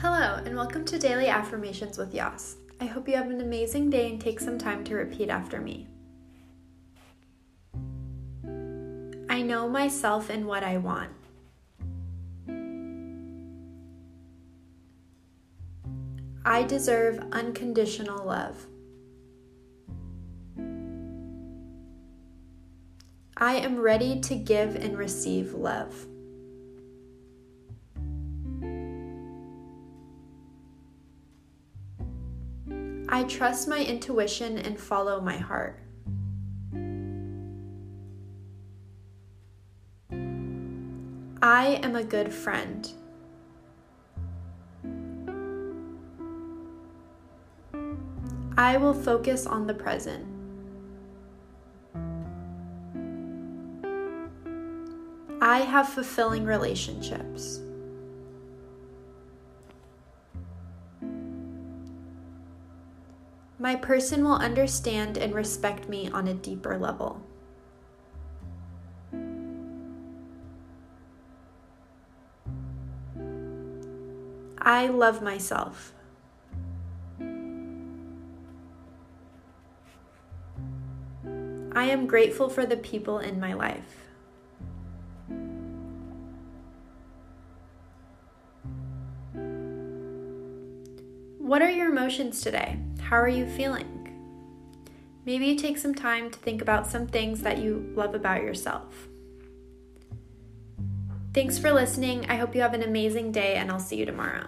Hello, and welcome to Daily Affirmations with Yas. I hope you have an amazing day and take some time to repeat after me. I know myself and what I want. I deserve unconditional love. I am ready to give and receive love. I trust my intuition and follow my heart. I am a good friend. I will focus on the present. I have fulfilling relationships. My person will understand and respect me on a deeper level. I love myself. I am grateful for the people in my life. What are your emotions today? How are you feeling? Maybe you take some time to think about some things that you love about yourself. Thanks for listening. I hope you have an amazing day, and I'll see you tomorrow.